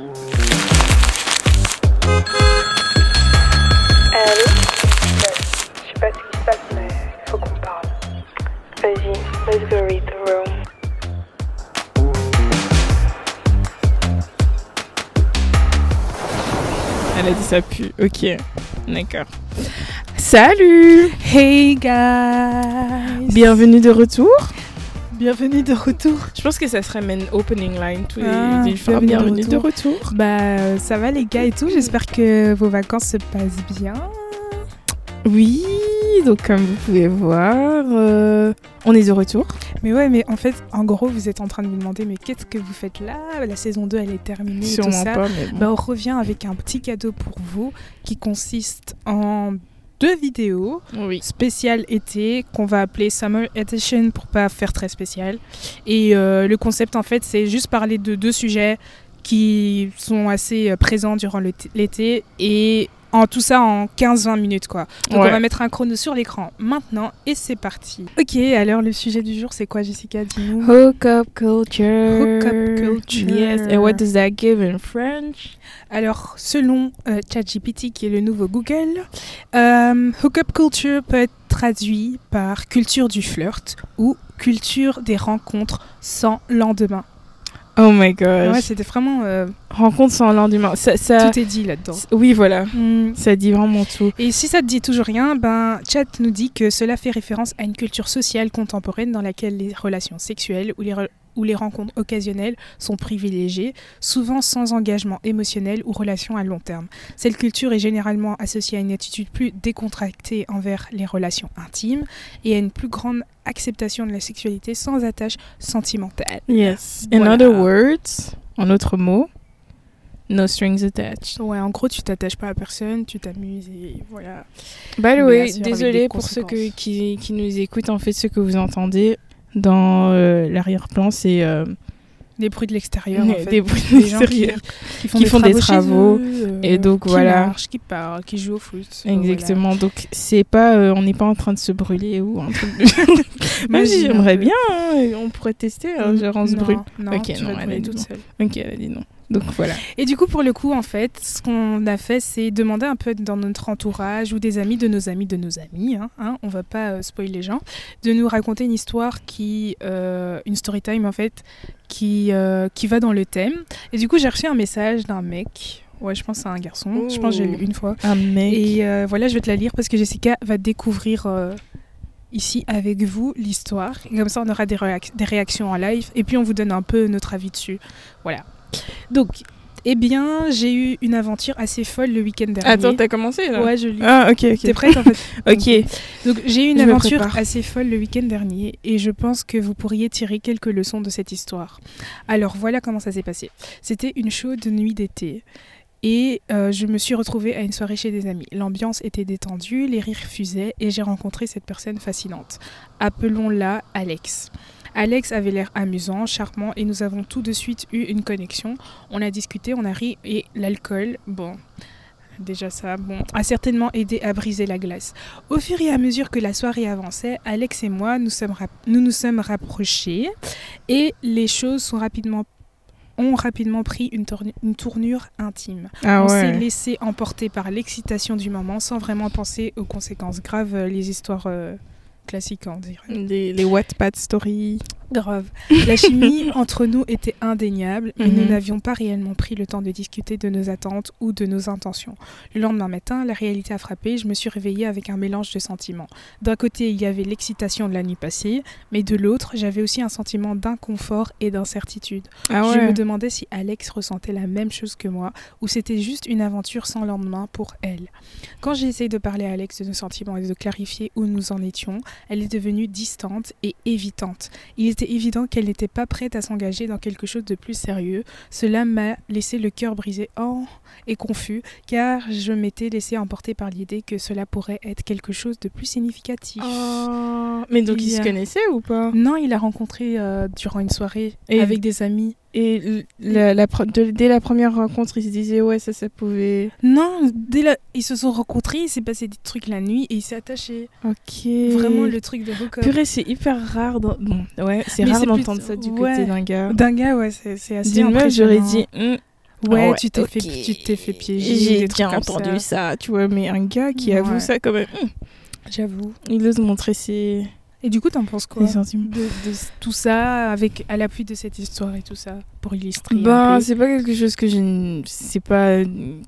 Allô Je sais pas ce qui se passe, mais faut qu'on parle. Vas-y, let's go read the room. Elle a dit ça pue. Ok, d'accord. Salut Hey guys Bienvenue de retour. Bienvenue de retour Je pense que ça serait mon opening line tous les, Ah, bienvenue de retour. Bah euh, ça va les gars et tout, j'espère que vos vacances se passent bien. Oui, donc comme vous pouvez voir, euh, on est de retour. Mais ouais mais en fait en gros vous êtes en train de me demander mais qu'est-ce que vous faites là? La saison 2 elle est terminée et tout Sûrement ça. pas, mais bon. Bah on revient avec un petit cadeau pour vous qui consiste en deux vidéos oui. spéciales été qu'on va appeler Summer Edition pour pas faire très spécial. Et euh, le concept en fait c'est juste parler de deux sujets qui sont assez euh, présents durant l'été et en tout ça en 15-20 minutes quoi. Donc Ouais. on va mettre un chrono sur l'écran maintenant et c'est parti. Ok alors le sujet du jour c'est quoi Jessica? Dis-nous Hookup culture. Hookup culture. Yes. And what does that give in French? Alors, selon euh, ChatGPT, qui est le nouveau Google, euh, hookup culture peut être traduit par culture du flirt ou culture des rencontres sans lendemain. Oh my gosh. Ouais, c'était vraiment. euh, Rencontre sans lendemain. Ça, ça... tout est dit là-dedans. Oui, voilà. Hmm. Ça dit vraiment tout. Et si ça te dit toujours rien, ben, Chat nous dit que cela fait référence à une culture sociale contemporaine dans laquelle les relations sexuelles ou les, re- ou les rencontres occasionnelles sont privilégiées, souvent sans engagement émotionnel ou relation à long terme. Cette culture est généralement associée à une attitude plus décontractée envers les relations intimes et à une plus grande acceptation de la sexualité sans attache sentimentale. Yes. In Voilà. other words, en autres mots, no strings attached. Ouais, en gros, tu t'attaches pas à personne, tu t'amuses et voilà. By the Bien way, sûr, avec désolé pour ceux que, qui, qui nous écoutent. En fait, ce que vous entendez dans euh, l'arrière-plan, c'est euh, Des bruits de l'extérieur, en fait. des bruits Des gens qui, font qui des font des travaux, travaux, chez eux, euh, et donc, qui voilà. marchent, qui parlent, qui jouent au foot. Exactement. Donc, c'est pas, euh, on n'est pas en train de se brûler ou un truc. de- Même si j'aimerais peu. bien, hein, on pourrait tester, hein, genre on se brûle. Non, Ok, tu non, vas elle a dit toute non. seule. Ok, elle a dit non. Donc voilà. Et du coup, pour le coup, en fait, ce qu'on a fait, c'est demander un peu dans notre entourage ou des amis de nos amis de nos amis, hein, hein, on va pas euh, spoiler les gens, de nous raconter une histoire qui, euh, une story time en fait, qui, euh, qui va dans le thème. Et du coup, j'ai reçu un message d'un mec. Ouais, je pense c'est un garçon. Je pense que j'ai lu une fois. Un mec. Et euh, voilà, je vais te la lire parce que Jessica va découvrir ici avec vous l'histoire. Comme ça, on aura des, réac- des réactions en live et puis on vous donne un peu notre avis dessus. Voilà. Donc, eh bien, j'ai eu une aventure assez folle le week-end dernier. Attends, t'as commencé là Ouais, je lis. Ah, ok, ok. T'es prête en fait Ok. Donc j'ai eu une Je aventure assez folle le week-end dernier et je pense que vous pourriez tirer quelques leçons de cette histoire. Alors voilà comment ça s'est passé. C'était une chaude nuit d'été et euh, je me suis retrouvée à une soirée chez des amis. L'ambiance était détendue, les rires fusaient et j'ai rencontré cette personne fascinante. Appelons-la Alex. Alex avait l'air amusant, charmant et nous avons tout de suite eu une connexion. On a discuté, on a ri et l'alcool, bon, déjà ça, bon, a certainement aidé à briser la glace. Au fur et à mesure que la soirée avançait, Alex et moi nous sommes nous, nous sommes rapprochés et les choses sont rapidement ont rapidement pris une, tournu- une tournure intime. Ah On s'est ouais. laissé emporter par l'excitation du moment sans vraiment penser aux conséquences graves, euh, les histoires euh, classiques on dirait. Les, les Wattpad stories. Grave. La chimie entre nous était indéniable, mais nous Mhm. n'avions pas réellement pris le temps de discuter de nos attentes ou de nos intentions. Le lendemain matin, la réalité a frappé, je me suis réveillée avec un mélange de sentiments. D'un côté, il y avait l'excitation de la nuit passée, mais de l'autre, j'avais aussi un sentiment d'inconfort et d'incertitude. Ah Je me demandais si Alex ressentait la même chose que moi, ou c'était juste une aventure sans lendemain pour elle. Quand j'ai essayé de parler à Alex de nos sentiments et de clarifier où nous en étions, elle est devenue distante et évitante. Il était évident qu'elle n'était pas prête à s'engager dans quelque chose de plus sérieux. Cela m'a laissé le cœur brisé oh, et confus, car je m'étais laissé emporter par l'idée que cela pourrait être quelque chose de plus significatif. Oh. Mais donc Il se a- connaissaient ou pas? Non, il a rencontré euh, durant une soirée Et- avec des amis. Et la, de- dès la première rencontre, ils se disaient ouais ça ça pouvait. Non, dès la... ils se sont rencontrés, il s'est passé des trucs la nuit et il s'est attaché. Ok. Vraiment le truc de hookup. Purée, c'est hyper rare. dans- Bon, ouais, c'est rare d'entendre ça du ouais. côté d'un gars. D'un gars, ouais, c'est c'est assez D'une meuf, j'aurais dit. hmm, Ouais, Ah ouais, tu t'es fait, tu t'es fait piéger. J'ai comme entendu ça. tu vois, mais un gars qui avoue ça quand même, hum, J'avoue. il ose montrer ses, Et du coup, t'en penses quoi sentiments. de, de tout ça, avec à l'appui de cette histoire et tout ça, pour illustrer Ben, c'est pas quelque chose que je. C'est pas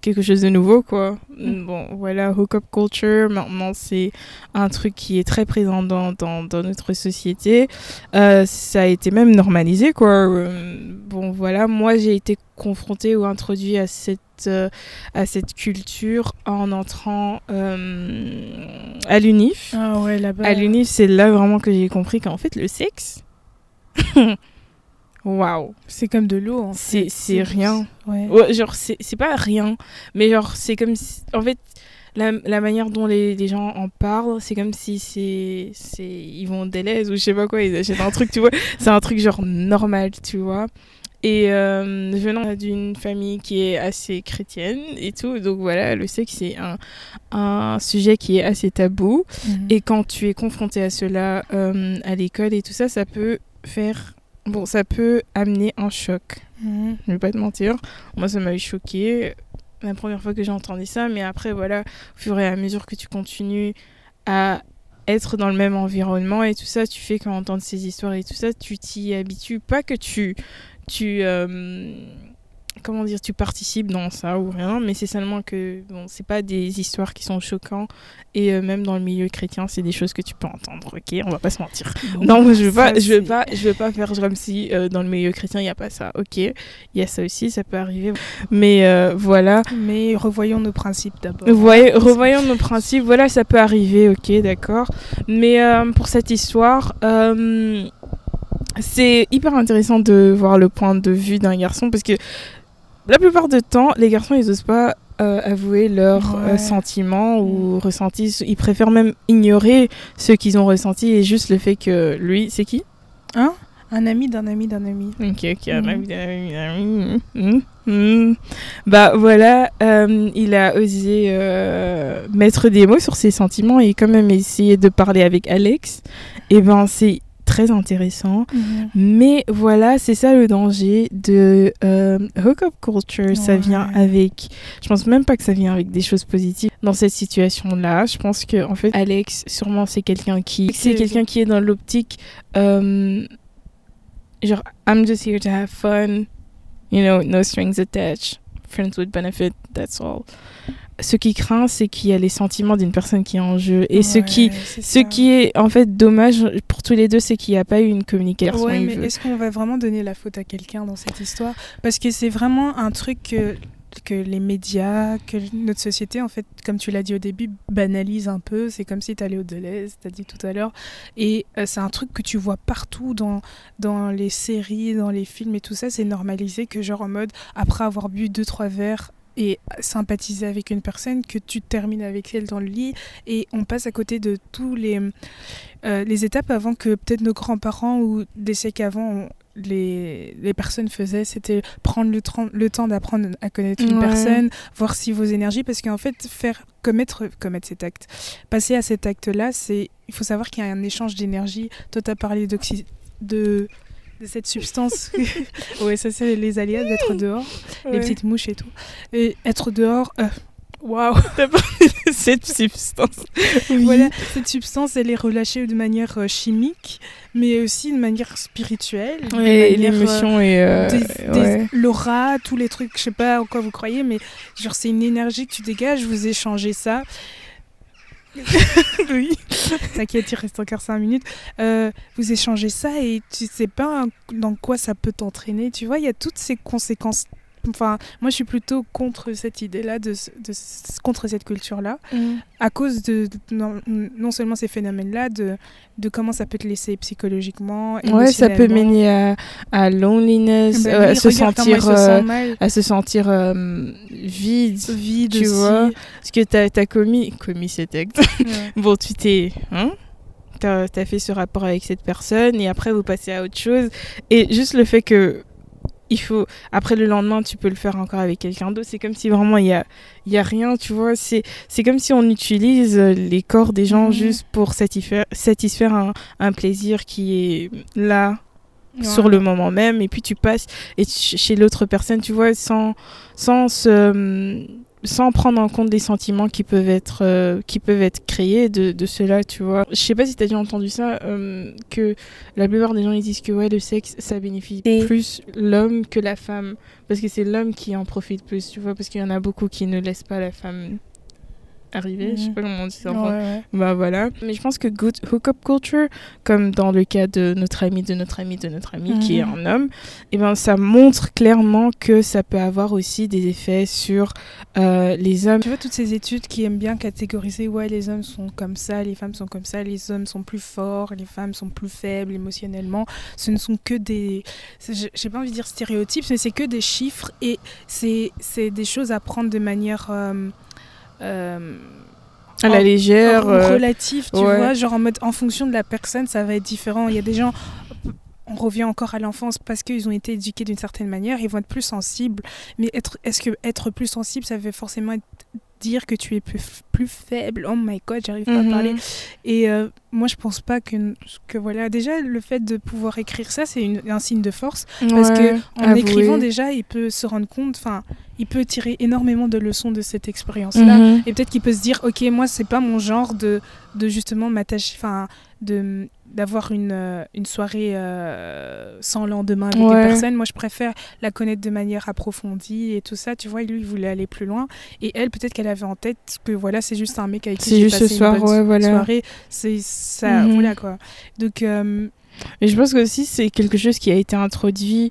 quelque chose de nouveau, quoi. Bon, voilà, hookup culture, maintenant, c'est un truc qui est très présent dans, dans, dans notre société. Euh, ça a été même normalisé, quoi. Euh, Bon, voilà, moi, j'ai été confrontée ou introduite à cette, euh, à cette culture en entrant euh, à l'UNIF. Ah ouais, là-bas. À l'UNIF, c'est là vraiment que j'ai compris qu'en fait, le sexe. Waouh! C'est comme de l'eau. en C'est- fait. c'est rien. Ouais. Ouais, genre, c'est c'est pas rien, mais genre, c'est comme si. En fait, la, la manière dont les, les gens en parlent, c'est comme si c'est. Ils vont Deleuze ou je sais pas quoi, ils achètent un truc, tu vois. C'est un truc genre normal, tu vois. Et euh, venant d'une famille qui est assez chrétienne et tout, donc voilà, le sexe, c'est un, un sujet qui est assez tabou. Mhm. Et quand tu es confronté à cela euh, à l'école et tout ça, ça peut faire. Bon, ça peut amener un choc. Mhm. Je vais pas te mentir. Moi, ça m'avait choqué la première fois que j'ai entendu ça. Mais après, voilà, au fur et à mesure que tu continues à être dans le même environnement et tout ça, tu fais qu'en entendre ces histoires et tout ça, tu t'y habitues. Pas que tu. tu euh, comment dire, tu participes dans ça ou rien, mais c'est seulement que bon, c'est pas des histoires qui sont choquantes et euh, même dans le milieu chrétien, c'est des choses que tu peux entendre, ok On va pas se mentir. Non, je veux pas, je veux pas, je veux pas faire comme si euh, dans le milieu chrétien il y a pas ça. Ok, il y a ça aussi, ça peut arriver. Mais euh, voilà, Mais revoyons nos principes d'abord. revoyons nos principes. Voilà, ça peut arriver. Ok, d'accord. Mais pour cette histoire, c'est hyper intéressant de voir le point de vue d'un garçon parce que la plupart du temps, les garçons ils osent pas. euh, avouer leurs euh, sentiments ou ressentis. Ils préfèrent même ignorer ce qu'ils ont ressenti et juste le fait que lui, c'est qui? Hein? Un ami d'un ami d'un ami. Ok, ok, un Mhm. ami, un ami, un ami. Mhm. Bah voilà, euh, il a osé mettre des mots sur ses sentiments et quand même essayer de parler avec Alex. Et ben c'est très intéressant. Mais voilà, c'est ça le danger de euh, hookup culture. Ça vient avec. Je pense même pas que ça vient avec des choses positives dans cette situation-là. Je pense que en fait, Alex, sûrement, c'est quelqu'un qui, c'est quelqu'un qui est dans l'optique, euh, genre, I'm just here to have fun. You know, no strings attached. Friends with benefit. That's all. Ce qui craint, c'est qu'il y a les sentiments d'une personne qui est en jeu. Et ce qui, ce qui est en fait dommage pour tous les deux, c'est qu'il n'y a pas eu une communication. Ouais, mais est-ce qu'on va vraiment donner la faute à quelqu'un dans cette histoire? Parce que c'est vraiment un truc que, que les médias, que notre société, en fait, comme tu l'as dit au début, banalise un peu. C'est comme si tu allais au Deleuze, tu as dit tout à l'heure. Et euh, c'est un truc que tu vois partout dans, dans les séries, dans les films et tout ça. C'est normalisé que, genre, en mode, après avoir bu deux, trois verres, et sympathiser avec une personne, que tu termines avec elle dans le lit et on passe à côté de tous les, euh, les étapes avant que peut-être nos grands-parents ou des siècles avant on- les, les personnes faisaient, c'était prendre le, le temps d'apprendre à connaître une Ouais. personne, voir si vos énergies, parce qu'en fait, faire commettre, commettre cet acte, passer à cet acte-là, c'est il faut savoir qu'il y a un échange d'énergie. Toi, tu as parlé d'oxy- de de cette substance. ouais, ça c'est les aléas d'être dehors, les Ouais. petites mouches et tout. Et être dehors, euh, waouh, cette substance. Voilà, cette substance, elle est relâchée de manière euh, chimique, mais aussi de manière spirituelle. Et euh, l'émotion est. euh, ouais. L'aura, tous les trucs, je sais pas en quoi vous croyez, mais genre c'est une énergie que tu dégages, vous échangez ça. oui, t'inquiète, il reste encore 5 minutes. Euh, vous échangez ça et tu sais pas dans quoi ça peut t'entraîner. Tu vois, il y a toutes ces conséquences. Enfin, moi je suis plutôt contre cette idée-là, de, de contre cette culture-là à cause de, de- non, non seulement ces phénomènes-là, de, de comment ça peut te laisser psychologiquement. Ouais, ça peut mener à, à loneliness, Bah euh, à se sentir, se euh, à se sentir euh, vide. vide tu aussi. vois. Parce que t'as as commis, commis cet acte. Ouais. bon, tu t'es, hein T'as as fait ce rapport avec cette personne et après vous passez à autre chose. Et juste le fait que il faut après le lendemain tu peux le faire encore avec quelqu'un d'autre. C'est comme si vraiment il y a il y a rien tu vois. C'est c'est comme si on utilise euh, les corps des gens Mhm. juste pour satisfaire satisfaire un, un plaisir qui est là sur le moment même. Et puis tu passes et tu- chez l'autre personne tu vois sans sans se- sans prendre en compte les sentiments qui peuvent être euh, qui peuvent être créés de, de cela tu vois. Je sais pas si t'as déjà entendu ça euh, que la plupart des gens ils disent que ouais le sexe ça bénéficie Et- plus l'homme que la femme. Parce que c'est l'homme qui en profite plus tu vois parce qu'il y en a beaucoup qui ne laissent pas la femme arriver je sais Mhm. pas comment on dit ça en Ouais. Bah voilà. Mais je pense que good hookup culture, comme dans le cas de notre ami, de notre ami, de notre ami, qui est Mhm. un homme, et ben ça montre clairement que ça peut avoir aussi des effets sur euh, les hommes. Tu vois, toutes ces études qui aiment bien catégoriser, ouais, les hommes sont comme ça, les femmes sont comme ça, les hommes sont plus forts, les femmes sont plus faibles émotionnellement, ce ne sont que des. j'ai- pas envie de dire stéréotypes, mais c'est que des chiffres et c'est c'est des choses à prendre de manière. euh, À la légère. en euh, relatif, tu ouais. vois, genre en mode en fonction de la personne, ça va être différent. Il y a des gens, on revient encore à l'enfance parce qu'ils ont été éduqués d'une certaine manière, ils vont être plus sensibles. Mais être, est-ce que être plus sensible, ça veut forcément être- dire que tu es plus, plus faible Oh my god, j'arrive pas mhm. à parler. Et euh, moi, je pense pas que, que voilà, déjà le fait de pouvoir écrire ça, c'est un signe de force parce que en avouer. écrivant déjà, il peut se rendre compte, enfin, il peut tirer énormément de leçons de cette expérience-là. Mhm. Et peut-être qu'il peut se dire, ok, moi, c'est pas mon genre de, de justement m'attacher, enfin, de d'avoir une, euh, une soirée euh, sans lendemain avec Ouais. une personne. Moi, je préfère la connaître de manière approfondie et tout ça. Tu vois, lui, il voulait aller plus loin. Et elle, peut-être qu'elle avait en tête que voilà, c'est juste un mec avec qui C'est j'ai juste passé ce une soir, bonne ouais, voilà. soirée. C'est ça, Mhm. voilà quoi. Donc, euh, Et je pense que aussi c'est quelque chose qui a été introduit.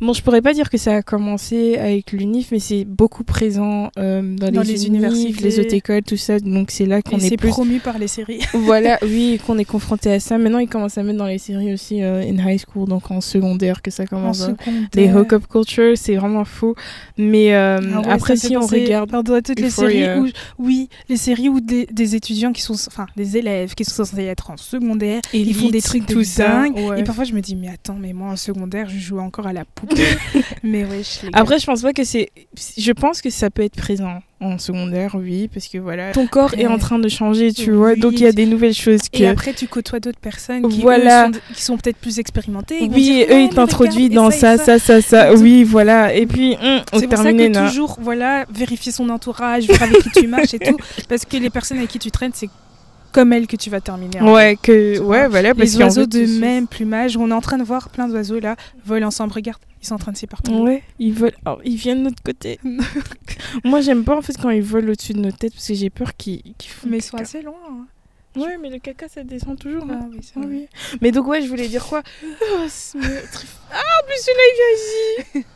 Bon, je pourrais pas dire que ça a commencé avec l'UNIF, mais c'est beaucoup présent euh, dans, Dans les, les universités. les autres écoles, tout ça. Donc c'est là qu'on est c'est plus promu par les séries. voilà, oui, qu'on est confronté à ça. Maintenant, ils commencent à mettre dans les séries aussi euh, in high school, donc en secondaire, que ça En commence. secondaire. Les hookup culture, c'est vraiment fou. Mais euh, Ah ouais, après, si on regarde. pardon, à toutes les séries où, oui, les séries où des, des étudiants qui sont, enfin, des élèves qui sont censés être en secondaire, ils font des trucs de tout ça, dingue. ouais. Et parfois, je me dis, mais attends, mais moi en secondaire, je joue encore à la poupée. mais ouais, je. Après, je pense pas que c'est. Je pense que ça peut être présent en secondaire, oui, parce que voilà, ton corps est en train de changer, tu Oui. vois. Donc il y a des nouvelles choses que. Et après, tu côtoies d'autres personnes qui, Voilà. eux, sont, qui sont peut-être plus expérimentées. vont oui, eux, ils t'introduisent dans ça, ça, ça, ça. Oui, voilà. Et puis, hum, on C'est pour ça que toujours, voilà, vérifier son entourage, voir avec qui tu marches et tout. Parce que les personnes avec qui tu traînes, c'est comme elles que tu vas terminer. Ouais, que, ouais, voilà. Parce les oiseaux de même plumage. On est en train de voir plein d'oiseaux là volent ensemble. Regarde, ils sont en train de s'éparpiller. Ouais, ils volent. oh, ils viennent de notre côté. Moi, j'aime pas en fait quand ils volent au-dessus de notre tête parce que j'ai peur qu'ils qu'ils font Mais ils sont assez loin. hein. Ouais, mais le caca ça descend toujours. hein. Ah oui, c'est Ah oui. Mais donc ouais, je voulais dire quoi? Ah, mais- Ah, en plus celui-là il vient ici.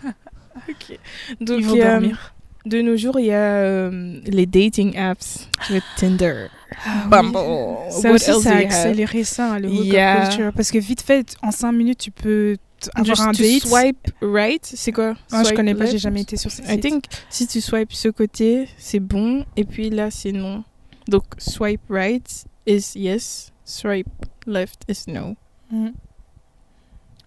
ok. Donc Ils vont euh, dormir. de nos jours, il y a euh, les dating apps, Tinder, Ah oui. Bumble. Ça what aussi, ça a accéléré ça, hein, le Yeah. culture. Parce que vite fait, en 5 minutes, tu peux avoir Just un date. swipe right, c'est quoi? Ah, je Swipe connais pas, j'ai jamais été sur ce I think si tu swipes ce côté, c'est bon, et puis là c'est non. Donc swipe right is yes, swipe left is no. Mm.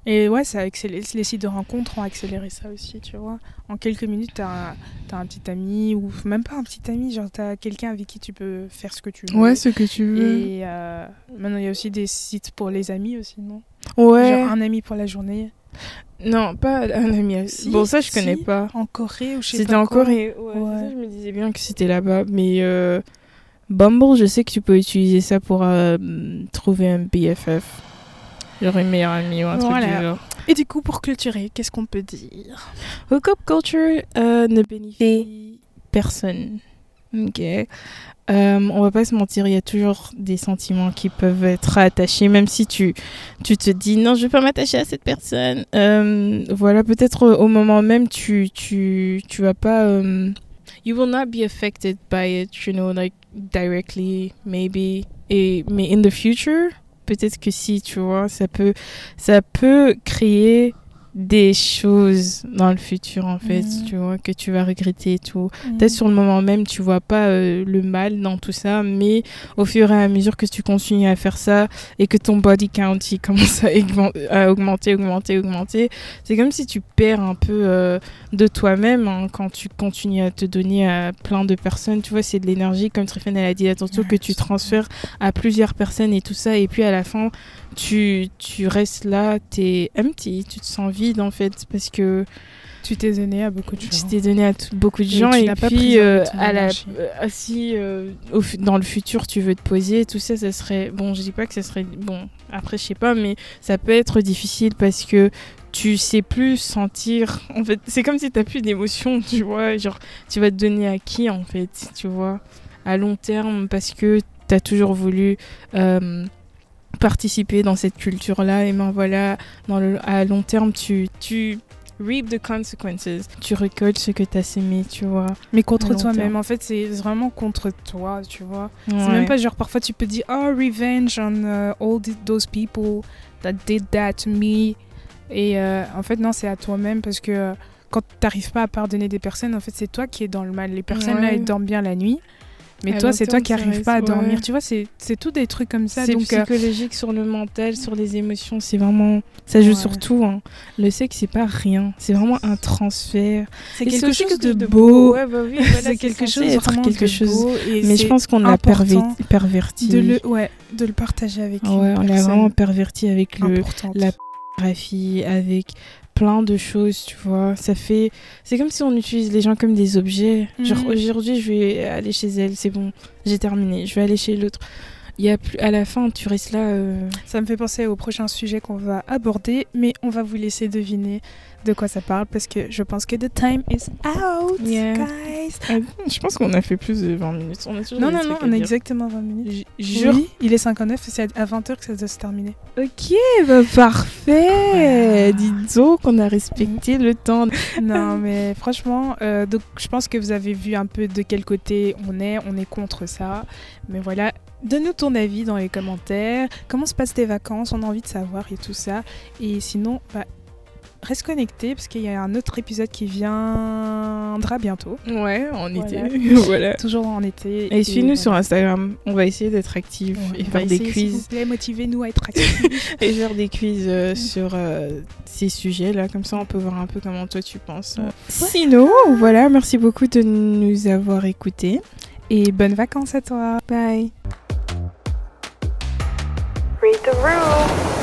Et ouais, ça accéléré. les sites de rencontres ont accéléré ça aussi, tu vois. En quelques minutes, t'as un, t'as un petit ami, ou même pas un petit ami, genre t'as quelqu'un avec qui tu peux faire ce que tu veux. ce que tu veux. Et euh, maintenant, il y a aussi des sites pour les amis aussi, non? Ouais. Genre un ami pour la journée. Non, pas un ami. Si, bon, ça je connais si. pas. En Corée ou je sais C'était pas en quoi. Corée. Ouais, Ouais. ça, je me disais bien que c'était là-bas. Mais euh, Bumble, je sais que tu peux utiliser ça pour euh, trouver un BFF. Genre une meilleure amie ou un truc du genre. Et du coup, pour clôturer, qu'est-ce qu'on peut dire? Hookup culture euh, ne bénéficie personne. Ok. Euh, on va pas se mentir, il y a toujours des sentiments qui peuvent être attachés, même si tu, tu te dis non, je vais pas m'attacher à cette personne. Euh, voilà, peut-être au, au moment même, tu, tu, tu vas pas. euh, you will not be affected by it, you know, like directly, maybe. Et, mais in the future, peut-être que si, tu vois, ça peut, ça peut créer des choses dans le futur en fait, Mhm. tu vois, que tu vas regretter et tout. Mhm. Peut-être sur le moment même, tu vois pas euh, le mal dans tout ça, mais au fur et à mesure que tu continues à faire ça et que ton body count il commence à, augmen- à augmenter, augmenter, augmenter, c'est comme si tu perds un peu euh, de toi-même hein, quand tu continues à te donner à plein de personnes. Tu vois, c'est de l'énergie, comme Tréphane elle a dit, attention Ouais, que tu transfères à plusieurs personnes et tout ça, et puis à la fin, tu, tu restes là, t'es empty, tu te sens vide en fait, parce que Tu t'es donné à beaucoup de tu gens. t'es donné à tout- beaucoup de Et gens tu et pas puis euh, à la euh, si euh, au dans le futur tu veux te poser tout ça ça serait bon je dis pas que ça serait bon après je sais pas mais ça peut être difficile parce que tu sais plus sentir en fait c'est comme si t'as plus d'émotion tu vois genre tu vas te donner à qui en fait tu vois à long terme parce que t'as toujours voulu euh, participer dans cette culture là et ben voilà dans le à long terme tu tu reap the consequences. Tu récoltes ce que t'as sémé tu vois. Mais contre toi-même, en fait, c'est vraiment contre toi, tu vois. C'est même pas genre parfois tu peux dire oh revenge on uh, all th- those people that did that to me. Et euh, en fait non c'est à toi-même parce que euh, quand t'arrives pas à pardonner des personnes en fait c'est toi qui es dans le mal. Les personnes là elles dorment bien la nuit mais À toi c'est toi qui ça arrives reste- pas à dormir ouais. tu vois c'est tout des trucs comme ça c'est euh, psychologique sur le mental, sur les émotions, c'est vraiment ça joue Ouais. sur tout. hein. Le sexe c'est pas rien, c'est vraiment un transfert. c'est quelque chose de beau Ouais, bah oui, voilà, c'est quelque chose être vraiment quelque de chose. beau et Mais je pense qu'on l'a perverti. de le ouais de le partager avec Ouais, on l'a vraiment perverti avec le la pornographie, avec plein de choses, tu vois. Ça fait. C'est comme si on utilise les gens comme des objets. Genre, Mhm. aujourd'hui, je vais aller chez elle, c'est bon, j'ai terminé. Je vais aller chez l'autre. Il y a plus... À la fin, tu restes là. euh, Ça me fait penser au prochain sujet qu'on va aborder, mais on va vous laisser deviner de quoi ça parle parce que je pense que the time is out, Yeah. guys. ah, Je pense qu'on a fait plus de 20 minutes. On a toujours Non, non, non, on a dire. exactement 20 minutes. J- Jure. Oui, il est 59 et c'est à 20h que ça doit se terminer. Ok, bah parfait. Voilà. Dis donc qu'on a respecté le temps. non, mais franchement, euh, donc je pense que vous avez vu un peu de quel côté on est. On est contre ça. Mais voilà, donne-nous ton avis dans les commentaires. Comment se passent tes vacances? On a envie de savoir et tout ça. Et sinon, bah, reste connecté parce qu'il y a un autre épisode qui viendra bientôt. Ouais, en Voilà. été. voilà. Toujours en été. Et suis-nous sur. Instagram. On va essayer d'être actifs Ouais, et faire des essayer, S'il vous quiz. plaît, motivez-nous à être actifs. Et faire des quiz euh, sur euh, ces sujets-là. Comme ça, on peut voir un peu comment toi tu penses. Ouais. Sinon, voilà, merci beaucoup de nous avoir écoutés. et bonnes vacances à toi. Bye. Read the room.